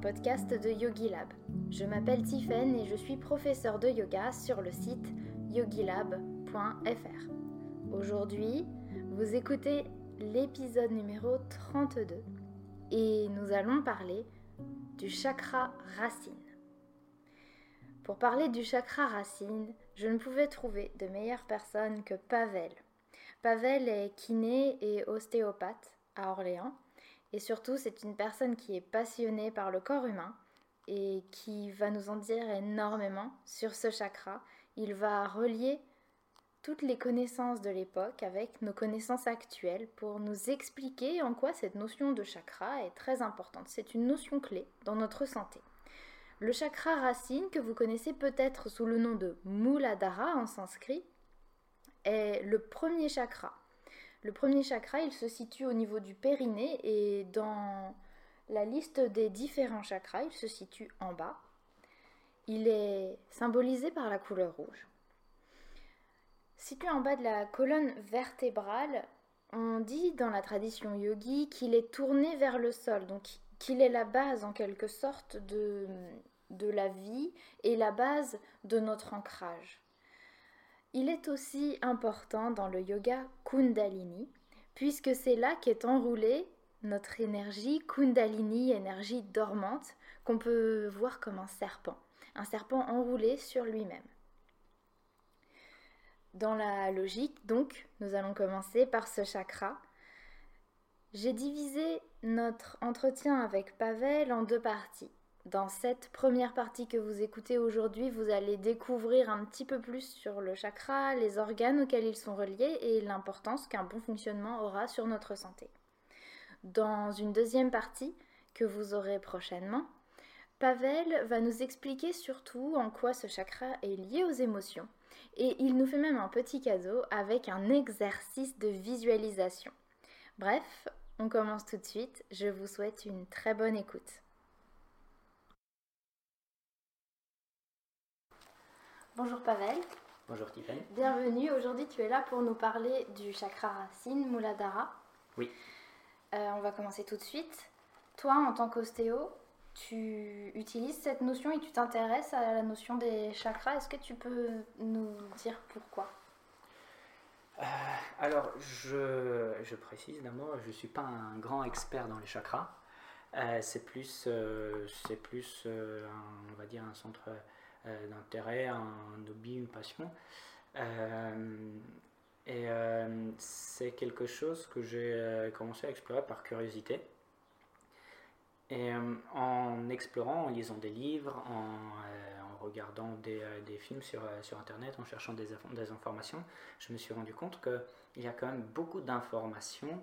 podcast de Yogi Lab. Je m'appelle Tiffen et je suis professeur de yoga sur le site yogilab.fr. Aujourd'hui, vous écoutez l'épisode numéro 32 et nous allons parler du chakra racine. Pour parler du chakra racine, je ne pouvais trouver de meilleure personne que Pavel. Pavel est kiné et ostéopathe à Orléans et surtout c'est une personne qui est passionnée par le corps humain et qui va nous en dire énormément sur ce chakra. Il va relier toutes les connaissances de l'époque avec nos connaissances actuelles pour nous expliquer en quoi cette notion de chakra est très importante. C'est une notion clé dans notre santé. Le chakra racine, que vous connaissez peut-être sous le nom de Muladhara en sanskrit, est le premier chakra. Le premier chakra, il se situe au niveau du périnée et dans la liste des différents chakras, il se situe en bas. Il est symbolisé par la couleur rouge. Situé en bas de la colonne vertébrale, on dit dans la tradition yogi qu'il est tourné vers le sol, donc qu'il est la base en quelque sorte de, de la vie et la base de notre ancrage. Il est aussi important dans le yoga Kundalini, puisque c'est là qu'est enroulée notre énergie Kundalini, énergie dormante, qu'on peut voir comme un serpent, un serpent enroulé sur lui-même. Dans la logique, donc, nous allons commencer par ce chakra. J'ai divisé notre entretien avec Pavel en deux parties. Dans cette première partie que vous écoutez aujourd'hui, vous allez découvrir un petit peu plus sur le chakra, les organes auxquels ils sont reliés et l'importance qu'un bon fonctionnement aura sur notre santé. Dans une deuxième partie que vous aurez prochainement, Pavel va nous expliquer surtout en quoi ce chakra est lié aux émotions et il nous fait même un petit cadeau avec un exercice de visualisation. Bref, on commence tout de suite. Je vous souhaite une très bonne écoute. Bonjour Pavel. Bonjour Tiffany. Bienvenue. Aujourd'hui, tu es là pour nous parler du chakra racine, Muladhara. Oui. Euh, on va commencer tout de suite. Toi, en tant qu'ostéo, tu utilises cette notion et tu t'intéresses à la notion des chakras. Est-ce que tu peux nous dire pourquoi? Euh, Alors, je, je précise d'abord, je ne suis pas un grand expert dans les chakras. Euh, c'est plus, c'est plus un, on va dire, un centre d'intérêt, un hobby, une passion. et c'est quelque chose que j'ai commencé à explorer par curiosité. Et euh, en explorant, en lisant des livres, en, euh, regardant des, euh, des, films sur, sur Internet, en cherchant des, des, informations, je me suis rendu compte qu'il y a quand même beaucoup d'informations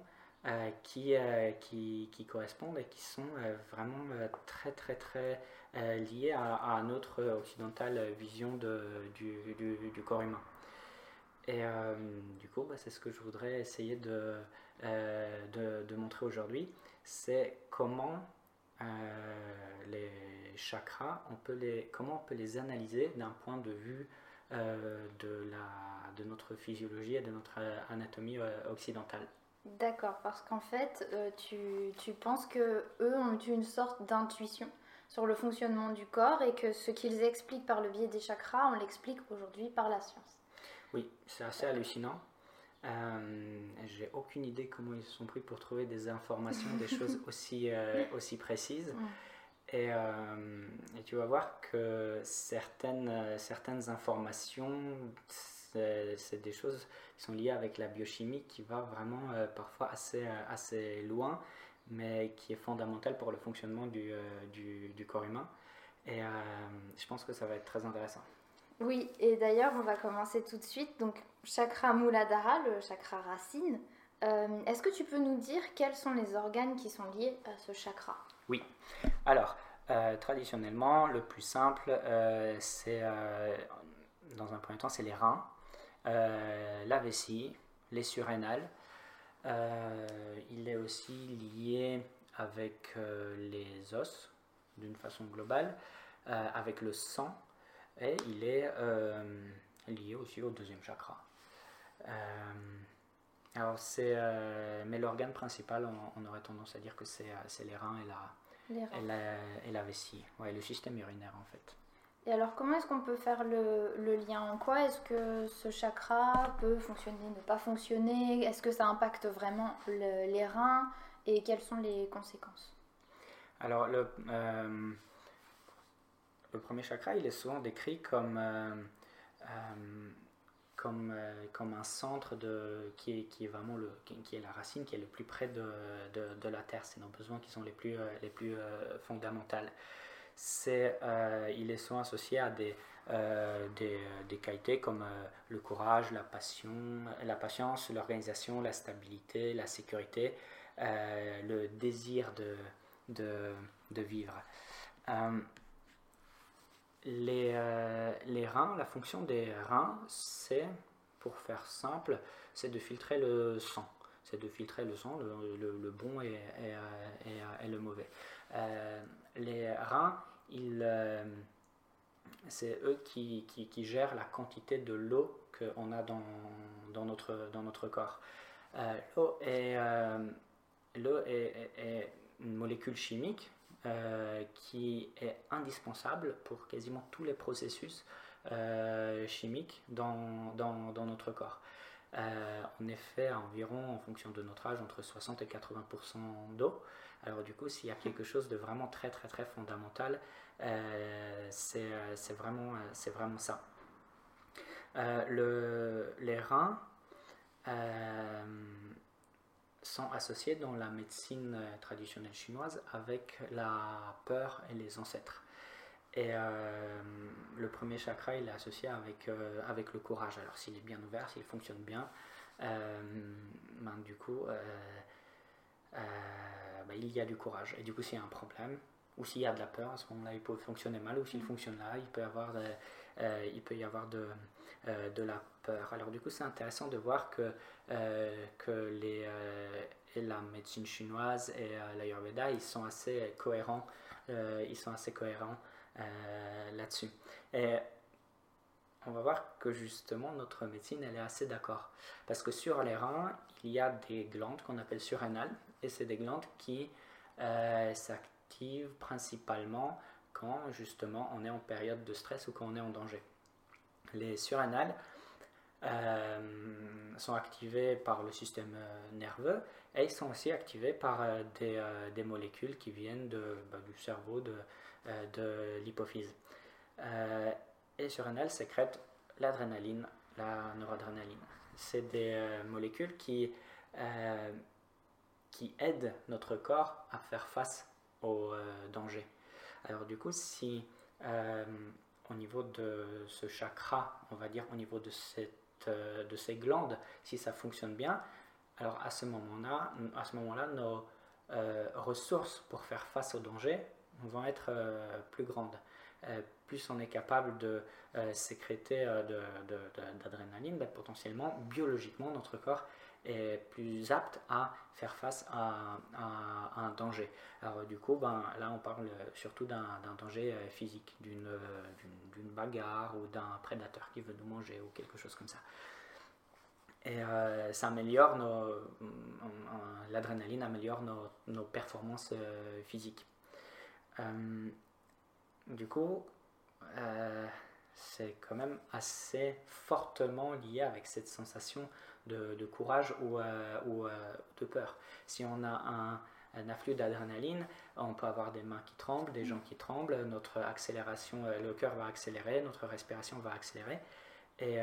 qui, qui, qui, correspondent et qui sont vraiment très très très liées à, notre occidentale vision de, du, du, corps humain. Et du coup, bah, c'est ce que je voudrais essayer de, de, de montrer aujourd'hui, c'est comment euh, les chakras, on peut les, comment on peut les analyser d'un point de vue euh, de, la, de notre physiologie et de notre anatomie euh, occidentale. D'accord, parce qu'en fait, tu, tu, penses que eux ont une sorte d'intuition sur le fonctionnement du corps et que ce qu'ils expliquent par le biais des chakras, on l'explique aujourd'hui par la science. Oui, c'est assez hallucinant. Euh, j'ai aucune idée comment ils se sont pris pour trouver des informations, des choses aussi, euh, aussi précises. Et, euh, et, tu vas voir que certaines, certaines informations, c'est des choses qui sont liées avec la biochimie qui va vraiment parfois assez, assez loin, mais qui est fondamentale pour le fonctionnement du, du, du corps humain. Et je pense que ça va être très intéressant. Oui, et d'ailleurs, on va commencer tout de suite. Donc, chakra Muladhara, le chakra racine. Euh, est-ce que tu peux nous dire quels sont les organes qui sont liés à ce chakra? Oui. Alors, euh, traditionnellement, le plus simple, euh, c'est, dans un premier temps, c'est les reins, la vessie, les surrénales. Il est aussi lié avec les os, d'une façon globale, avec le sang et il est euh, lié aussi au deuxième chakra. Euh, alors c'est, euh, mais l'organe principal, on, aurait tendance à dire que c'est, les reins et la, et, la, et la vessie, ouais, le système urinaire en fait. Et alors, comment est-ce qu'on peut faire le, lien En quoi? Est-ce que ce chakra peut fonctionner, ne pas fonctionner? Est-ce que ça impacte vraiment les reins? Et quelles sont les conséquences? Alors, le, euh, premier chakra, il est souvent décrit comme, euh, euh, comme, comme un centre de, qui, est, qui est vraiment le, qui, est la racine, qui est le plus près de, de, de la terre. C'est nos besoins qui sont les plus, les plus fondamentaux c'est, euh, il est souvent associé à des, euh, des, des, qualités comme euh, le courage, la passion, la patience, l'organisation, la stabilité, la sécurité, le désir de, de, de vivre. Les, les, reins, la fonction des reins, c'est, pour faire simple, c'est de filtrer le sang. C'est de filtrer le sang, le, bon et, et, et, le mauvais. les reins, euh, c'est eux qui, gèrent la quantité de l'eau qu'on a dans, notre, dans notre corps. Euh, l'eau est, euh, est, est, une molécule chimique qui est indispensable pour quasiment tous les processus chimiques dans, dans, dans, notre corps. On est fait environ, en fonction de notre âge, entre 60 et 80% d'eau. Alors du coup, s'il y a quelque chose de vraiment très très très fondamental, euh, euh, c'est vraiment, euh, ça. Le, les reins sont associés dans la médecine traditionnelle chinoise avec la peur et les ancêtres. Et le premier chakra, il est associé avec, avec le courage. Alors s'il est bien ouvert, s'il fonctionne bien, ben, du coup, ben, il y a du courage. Et du coup, s'il y a un problème, ou s'il y a de la peur, à ce moment-là, il peut fonctionner mal, ou s'il mm. fonctionne là, il peut, avoir euh, il peut y avoir de, euh, de la peur. Alors du coup, c'est intéressant de voir que, euh, que les, la médecine chinoise et l'Ayurveda, ils sont assez cohérents, ils sont assez cohérents là-dessus. Et on va voir que justement notre médecine elle est assez d'accord parce que sur les reins il y a des glandes qu'on appelle surrénales et c'est des glandes qui euh, principalement quand justement on est en période de stress ou quand on est en danger. Les surrénales euh, sont activés par le système euh, nerveux et ils sont aussi activés par euh, des, des, molécules qui viennent bah, du cerveau, de, de l'hypophyse. et les surrénales sécrètent l'adrénaline, la noradrénaline. C'est des molécules qui, qui aident notre corps à faire face au euh, danger. Alors du coup, si euh, au niveau de ce chakra, on va dire au niveau de, cette, euh, de ces glandes, si ça fonctionne bien, alors à ce moment-là, à ce moment-là, nos ressources pour faire face au danger vont être plus grandes. plus on est capable de sécréter d'adrénaline, ben, potentiellement, biologiquement, notre corps est plus apte à faire face à, un danger. Alors du coup, ben, là on parle surtout d'un danger euh, physique, euh, d'une bagarre ou d'un prédateur qui veut nous manger ou quelque chose comme ça. Et euh, ça améliore. L'adrénaline améliore nos, nos performances physiques. du coup, c'est quand même assez fortement lié avec cette sensation de, courage ou, euh, euh, de peur. Si on a un, afflux d'adrénaline, on peut avoir des mains qui tremblent, des jambes qui tremblent, notre accélération, euh, le cœur va accélérer, notre respiration va accélérer. Et,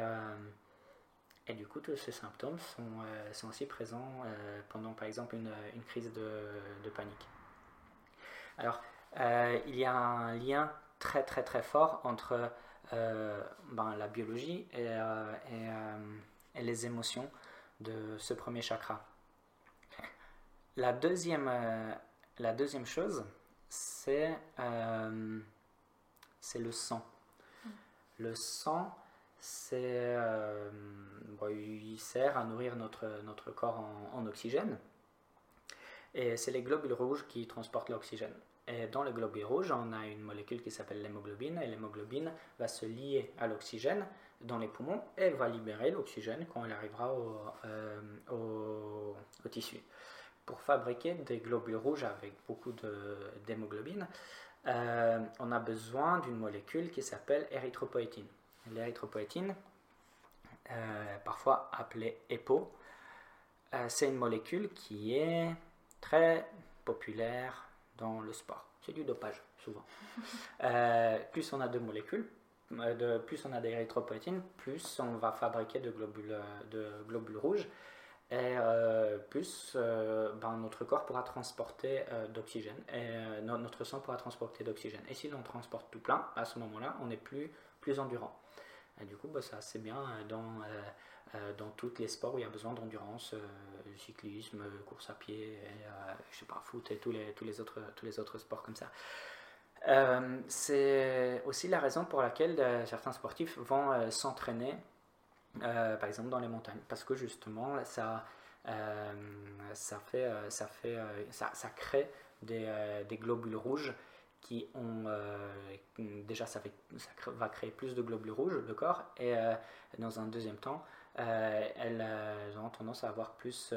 du coup, tous ces symptômes sont, aussi présents pendant, par exemple, une, crise de, panique. Alors, il y a un lien très très très fort entre ben, la biologie et et les émotions de ce premier chakra. La deuxième, euh, la deuxième chose, c'est euh, le sang. Le sang, c'est, euh, il sert à nourrir notre, notre corps en, en oxygène. Et c'est les globules rouges qui transportent l'oxygène. Et dans les globules rouges, on a une molécule qui s'appelle l'hémoglobine, et l'hémoglobine va se lier à l'oxygène dans les poumons et va libérer l'oxygène quand elle arrivera au, euh, au, tissu. pour fabriquer des globules rouges avec beaucoup d'hémoglobine, euh, on a besoin d'une molécule qui s'appelle érythropoïtine. L'érythropoïtine, euh, parfois appelée EPO, c'est une molécule qui est très populaire dans le sport. C'est du dopage, souvent. plus on a de molécules, de, plus on a d'érythropoïtine, plus on va fabriquer de globules, globules rouges et euh, plus euh, ben, notre corps pourra transporter euh, d'oxygène et notre sang pourra transporter d'oxygène. Et si l'on transporte tout plein, à ce moment-là, on est plus, plus endurant. Et du coup, bah, c'est assez bien dans, dans tous les sports où il y a besoin d'endurance, cyclisme, course à pied, je sais pas, foot et tous les, tous les, autres, tous les autres sports comme ça. C'est aussi la raison pour laquelle certains sportifs vont s'entraîner euh, par exemple dans les montagnes, parce que justement ça, euh, ça, fait, euh, ça, fait, ça, crée des, globules rouges qui ont déjà ça, fait, ça va créer plus de globules rouges le corps et dans un deuxième temps elles ont tendance à avoir plus,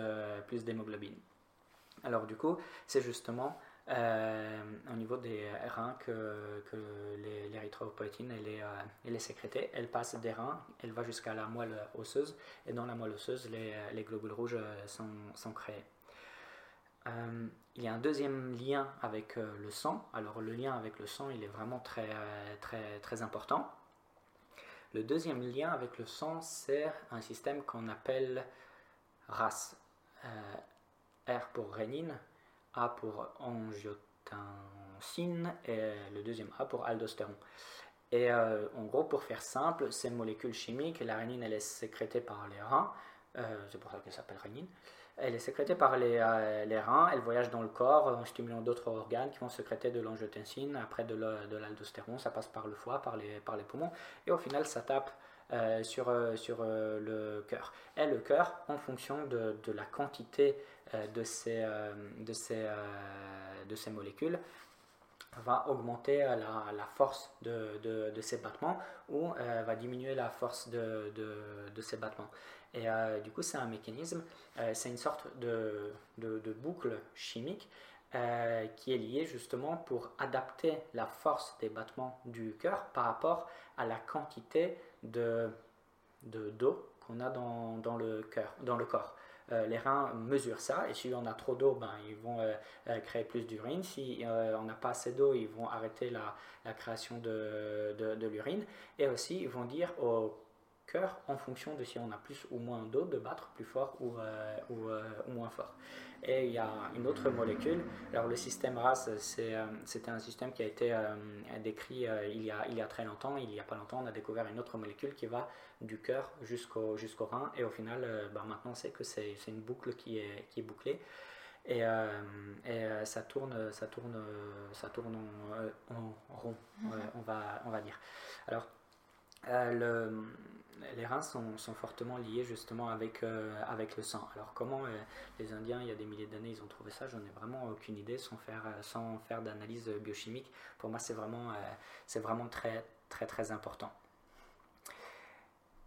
plus d'hémoglobine. Alors du coup c'est justement euh, au niveau des reins que, l'érythropoïtine elle est, euh, elle est sécrétée. Elle passe des reins, elle va jusqu'à la moelle osseuse et dans la moelle osseuse, les, les globules rouges euh, sont, sont créés. il y a un deuxième lien avec le sang. Alors le lien avec le sang, il est vraiment très, très, très important. Le deuxième lien avec le sang, c'est un système qu'on appelle RAS. R pour rénine, a pour angiotensine et le deuxième A pour aldostérone. Et euh, en gros, pour faire simple, ces molécules chimiques, la rénine, elle est sécrétée par les reins, euh, c'est pour ça qu'elle s'appelle rénine. Elle est sécrétée par les, euh, les, reins, elle voyage dans le corps en stimulant d'autres organes qui vont sécréter de l'angiotensine, après de l'aldostérone, ça passe par le foie, par les poumons, et au final, ça tape sur, sur le cœur. Et le cœur, en fonction de, la quantité euh, de ces, euh, euh, molécules va augmenter la, force de, ces battements ou va diminuer la force de, de ces battements. Et du coup, c'est un mécanisme, c'est une sorte de, boucle chimique qui est liée justement pour adapter la force des battements du cœur par rapport à la quantité de d'eau qu'on a dans, dans, le cœur, dans le corps. Euh, les reins mesurent ça, et si on a trop d'eau, ben, ils vont euh, euh, créer plus d'urine. Si on n'a pas assez d'eau, ils vont arrêter la, la création de, de, de l'urine. Et aussi, ils vont dire au cœur, en fonction de si on a plus ou moins d'eau, de battre plus fort ou, ou, ou moins fort. Et il y a une autre molécule. Alors le système RAS, c'était un système qui a été décrit il, y a, il y a très longtemps. Il n'y a pas longtemps, on a découvert une autre molécule qui va du cœur jusqu'au jusqu'au rein. Et au final, euh, bah, maintenant, c'est que c'est une boucle qui est, qui est bouclée. Et, euh, et euh, ça tourne, ça tourne, ça tourne en, rond, mhm. on, va, on va dire. Alors, le, les reins sont, fortement liés justement avec, avec le sang. Alors comment les Indiens, il y a des milliers d'années, ils ont trouvé ça, j'en ai vraiment aucune idée sans faire, sans faire d'analyse biochimique. Pour moi, c'est vraiment, vraiment très, très, très important.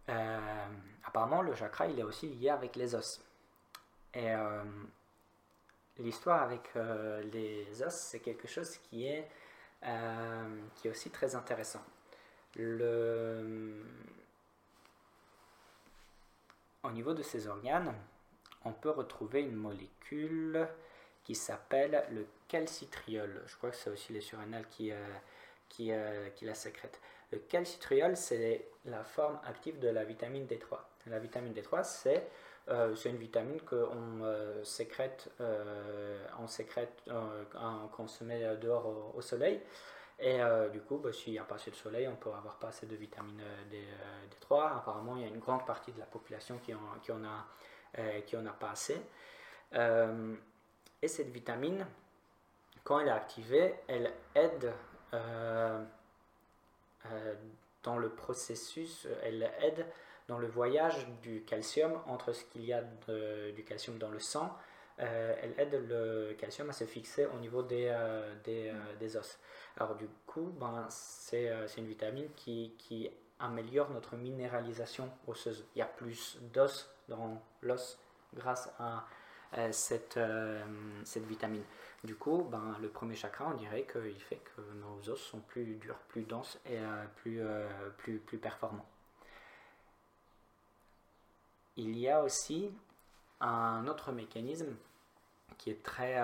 Euh, apparemment, le chakra, il est aussi lié avec les os. Et euh, l'histoire avec euh, les os, c'est quelque chose qui est, qui est aussi très intéressant. Au niveau de ces organes, on peut retrouver une molécule qui s'appelle le calcitriol. Je crois que c'est aussi les surrénales qui, qui, qui la sécrètent. Le calcitriol, c'est la forme active de la vitamine D3. La vitamine D3, c'est euh, une vitamine qu'on euh, sécrète, euh, on sécrète dehors au, soleil. Et du coup, bah, s'il n'y a pas assez de soleil, on peut avoir pas assez de vitamine D, 3 Apparemment, il y a une grande partie de la population qui en, a, qui en a pas assez. et cette vitamine, quand elle est activée, elle aide euh, dans le processus, elle aide dans le voyage du calcium entre ce qu'il y a du calcium dans le sang. Euh, elle aide le calcium à se fixer au niveau des, euh, des, des, os. Alors du coup, ben, c'est une vitamine qui, qui améliore notre minéralisation osseuse. Il y a plus d'os dans l'os grâce à, cette, cette vitamine. Du coup, ben, le premier chakra, on dirait qu'il fait que nos os sont plus durs, plus denses et plus, plus, plus performants. Il y a aussi un autre mécanisme qui est très,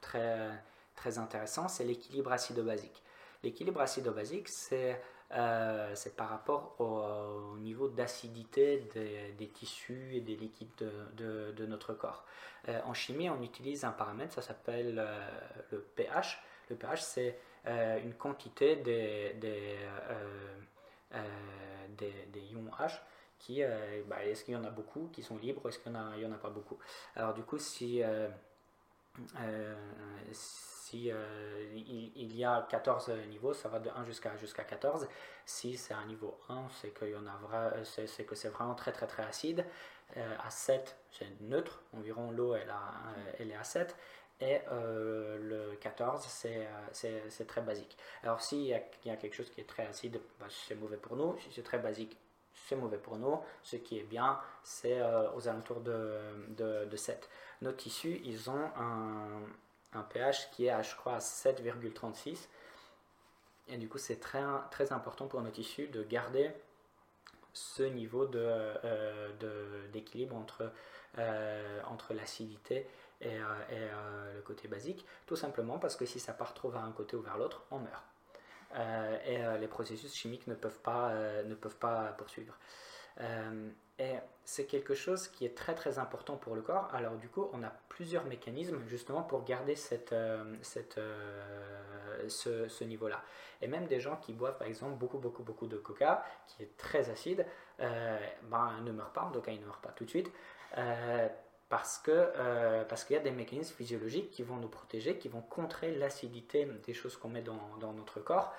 très, très intéressant, c'est l'équilibre acido-basique. L'équilibre acido-basique, c'est euh, par rapport au, niveau d'acidité des, tissus et des liquides de, de, notre corps. Euh, en chimie, on utilise un paramètre, ça s'appelle euh, le pH. Le pH, c'est euh, une quantité des, des, des, ions H qui, bah, est-ce qu'il y en a beaucoup qui sont libres, est-ce qu'il n'y en, en, a pas beaucoup? Alors du coup, si, si euh, il, y a 14 niveaux, ça va de 1 jusqu'à jusqu'à 14. Si c'est un niveau 1, c'est que c'est vraiment très très très acide. Euh, à 7, c'est neutre, environ l'eau elle, euh, elle est à 7. Et le 14, c'est très basique. Alors s'il y, y, a quelque chose qui est très acide, bah, c'est mauvais pour nous. Si c'est très basique, c'est mauvais pour nous. Ce qui est bien, c'est aux alentours de, de, de 7. Nos tissus, ils ont un, pH qui est à, je crois, 7,36. Et du coup, c'est très, très important pour nos tissus de garder ce niveau euh, d'équilibre euh, entre l'acidité et, euh, le côté basique, tout simplement parce que si ça part trop vers un côté ou vers l'autre, on meurt. Et les processus chimiques ne peuvent pas, ne peuvent pas poursuivre. Et c'est quelque chose qui est très très important pour le corps. Alors du coup, on a plusieurs mécanismes justement pour garder cette, euh, euh, ce, niveau-là. Et même des gens qui boivent par exemple beaucoup beaucoup beaucoup de coca, qui est très acide, euh, ben, ne meurent pas, en tout cas ils ne meurent pas tout de suite. Parce que parce qu'il y a des mécanismes physiologiques qui vont nous protéger, qui vont contrer l'acidité des choses qu'on met dans, dans, notre corps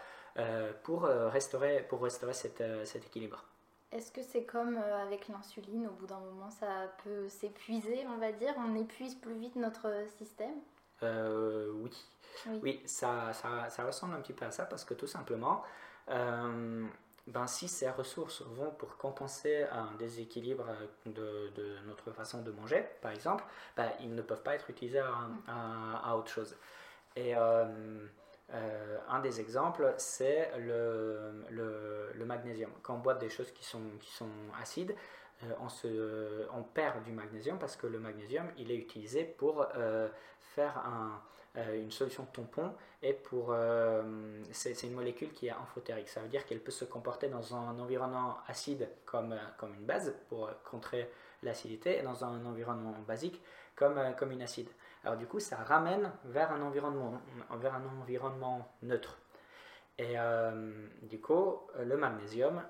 pour restaurer, pour restaurer cet équilibre. Est-ce que c'est comme euh, avec l'insuline, au bout d'un moment ça peut s'épuiser, on va dire? On épuise plus vite notre système? Euh, oui. oui. ça, ça, ça, ressemble un petit peu à ça parce que tout simplement, euh, ben, si ces ressources vont pour compenser un déséquilibre de, de notre façon de manger, par exemple, ben, ils ne peuvent pas être utilisés à, autre chose. Et euh, un des exemples, c'est le, le, magnésium. Quand on boit des choses qui sont, qui sont acides, euh, on, perd du magnésium parce que le magnésium, il est utilisé pour euh, faire un, une solution tampon et pour c'est une molécule qui est amphotérique. Ça veut dire qu'elle peut se comporter dans un environnement acide comme, comme une base pour contrer l'acidité et dans un environnement basique comme, comme une acide. Alors du coup, ça ramène vers un environnement, vers un environnement neutre. Et euh, du coup, le magnésium euh,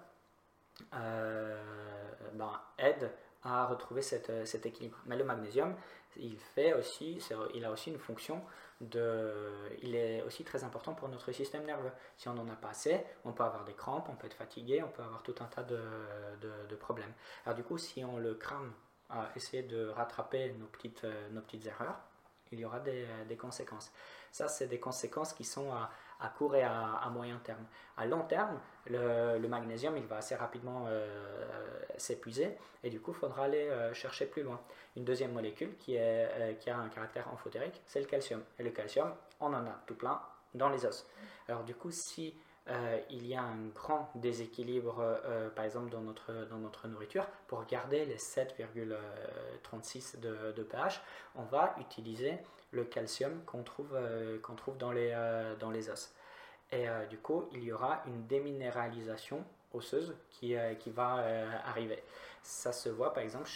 ben, aide à retrouver cet équilibre. Mais le magnésium, il, fait aussi, il a aussi une fonction de... Il est aussi très important pour notre système nerveux. Si on n'en a pas assez, on peut avoir des crampes, on peut être fatigué, on peut avoir tout un tas de, problèmes. Alors du coup, si on le crame à essayer de rattraper nos petites, petites erreurs, il y aura des, des conséquences. Ça, c'est des conséquences qui sont à, à court et à, moyen terme. À long terme, le, magnésium, il va assez rapidement euh, s'épuiser et du coup, il faudra aller euh, chercher plus loin. Une deuxième molécule qui, euh, a un caractère amphotérique, c'est le calcium. Et le calcium, on en a tout plein dans les os. Alors du coup, si euh, il y a un grand déséquilibre, euh, par exemple, dans notre, dans notre nourriture. Pour garder les 7,36 de, pH, on va utiliser le calcium qu'on trouve, euh, qu'on trouve dans, les, dans les os. Et du coup, il y aura une déminéralisation osseuse qui, qui va arriver. Ça se voit par exemple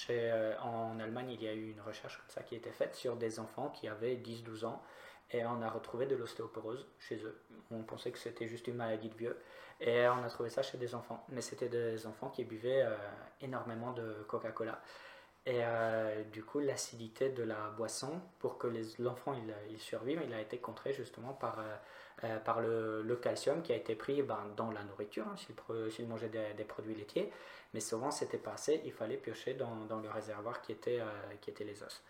en Allemagne, il y a eu une recherche comme ça qui a été faite sur des enfants qui avaient 10-12 ans et on a retrouvé de l'ostéoporose chez eux. On pensait que c'était juste une maladie de vieux et on a trouvé ça chez des enfants. Mais c'était des enfants qui buvaient euh, énormément de Coca-Cola. Et euh, du coup, l'acidité de la boisson, pour que l'enfant il, survive, il a été contré justement par, euh, par le, calcium qui a été pris ben, dans la nourriture, hein, s'il mangeait des, des, produits laitiers. Mais souvent, c'était pas assez, il fallait piocher dans, dans le réservoir qui était, qui était les os.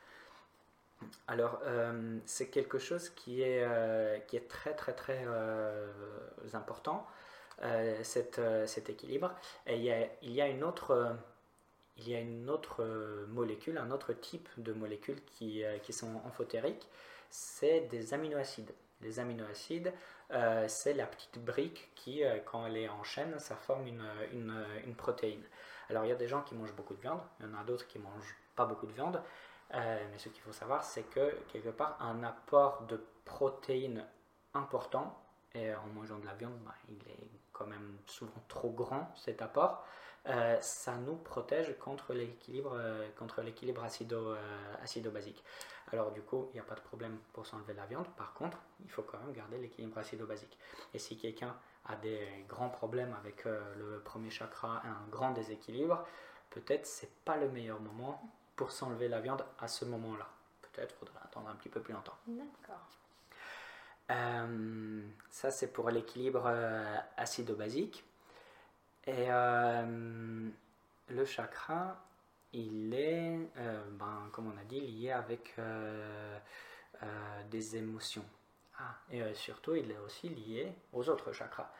Alors, euh, c'est quelque chose qui est, euh, qui est très très très euh, important, cet, équilibre. Il y a, il y a une, autre, il y a une autre molécule, un autre type de molécules qui, qui sont amphotériques, c'est des aminoacides. Les aminoacides, c'est la petite brique qui, quand elle est en chaîne, ça forme une, une, une, protéine. Alors il y a des gens qui mangent beaucoup de viande, il y en a d'autres qui mangent pas beaucoup de viande, mais ce qu'il faut savoir, c'est que quelque part, un apport de protéines important, et en mangeant de la viande, bah, il est quand même souvent trop grand cet apport, euh, ça nous protège contre l'équilibre euh, contre l'équilibre acido, euh, acido-basique. Alors du coup, il n'y a pas de problème pour s'enlever la viande. Par contre, il faut quand même garder l'équilibre acido-basique. Et si quelqu'un a des grands problèmes avec le premier chakra, un grand déséquilibre, peut-être c'est pas le meilleur moment pour s'enlever la viande à ce moment-là. Peut-être faudra attendre un petit peu plus longtemps. D'accord. Euh, ça, c'est pour l'équilibre euh, acido-basique. Et euh, le chakra, il est, ben, comme on a dit, lié avec des émotions. Ah, et surtout, il est aussi lié aux autres chakras.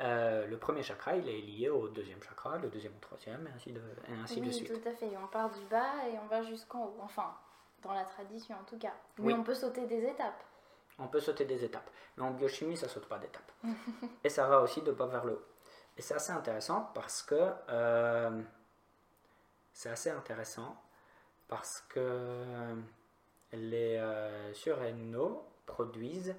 Le premier chakra, il est lié au deuxième chakra, le deuxième au troisième, et ainsi de, et ainsi de suite. Oui, tout à fait. On part du bas et on va jusqu'en haut. Enfin, dans la tradition en tout cas. Mais on peut sauter des étapes on peut sauter des étapes. Mais en biochimie, ça saute pas d'étapes. et ça va aussi de bas vers le haut. Et c'est assez intéressant parce que euh, c'est assez intéressant parce que les euh, surrénaux produisent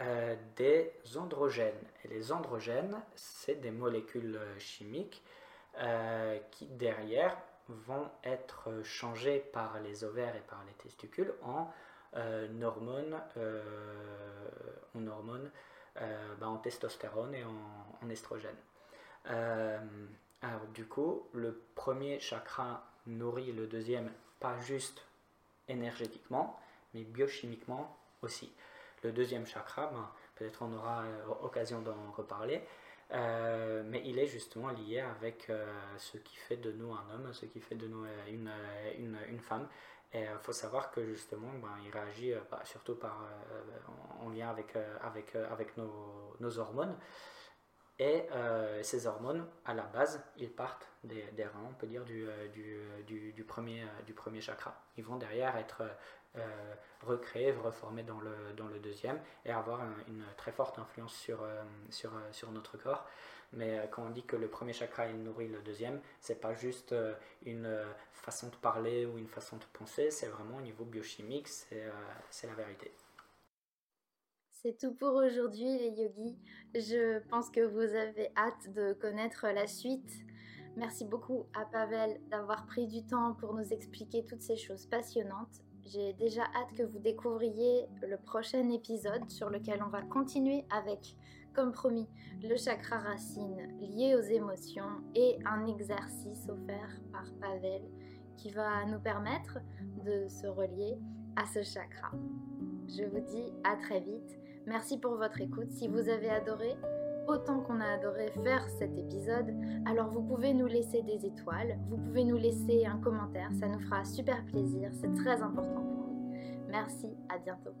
euh, des androgènes. Et les androgènes, c'est des molécules chimiques qui derrière vont être changées par les ovaires et par les testicules en euh, une hormone, euh, en euh, bah, en testostérone et en, en estrogène. alors du coup, le premier chakra nourrit le deuxième, pas juste énergétiquement, mais biochimiquement aussi. Le deuxième chakra, ben, peut-être on aura occasion d'en reparler, mais il est justement lié avec ce qui fait de nous un homme, ce qui fait de nous une, une, une femme. Et il euh, faut savoir que justement, ben, il réagit euh, bah, surtout par, euh, en lien avec, avec, avec nos, nos, hormones. Et ces hormones, à la base, ils partent des, des reins, on peut dire, du, du, du, premier, du premier chakra. Ils vont derrière être reformés dans le, dans le deuxième et avoir une très forte influence sur, sur, sur notre corps. Mais euh, quand on dit que le premier chakra nourrit le deuxième, c'est pas juste euh, une euh, façon de parler ou une façon de penser, c'est vraiment au niveau biochimique, c'est la vérité. C'est tout pour aujourd'hui les yogis. Je pense que vous avez hâte de connaître la suite. Merci beaucoup à Pavel d'avoir pris du temps pour nous expliquer toutes ces choses passionnantes. J'ai déjà hâte que vous découvriez le prochain épisode sur lequel on va continuer avec comme promis, le chakra racine lié aux émotions et un exercice offert par Pavel qui va nous permettre de se relier à ce chakra. Je vous dis à très vite. Merci pour votre écoute. Si vous avez adoré, autant qu'on a adoré faire cet épisode, alors vous pouvez nous laisser des étoiles, vous pouvez nous laisser un commentaire, ça nous fera super plaisir, c'est très important pour nous. Merci, à bientôt.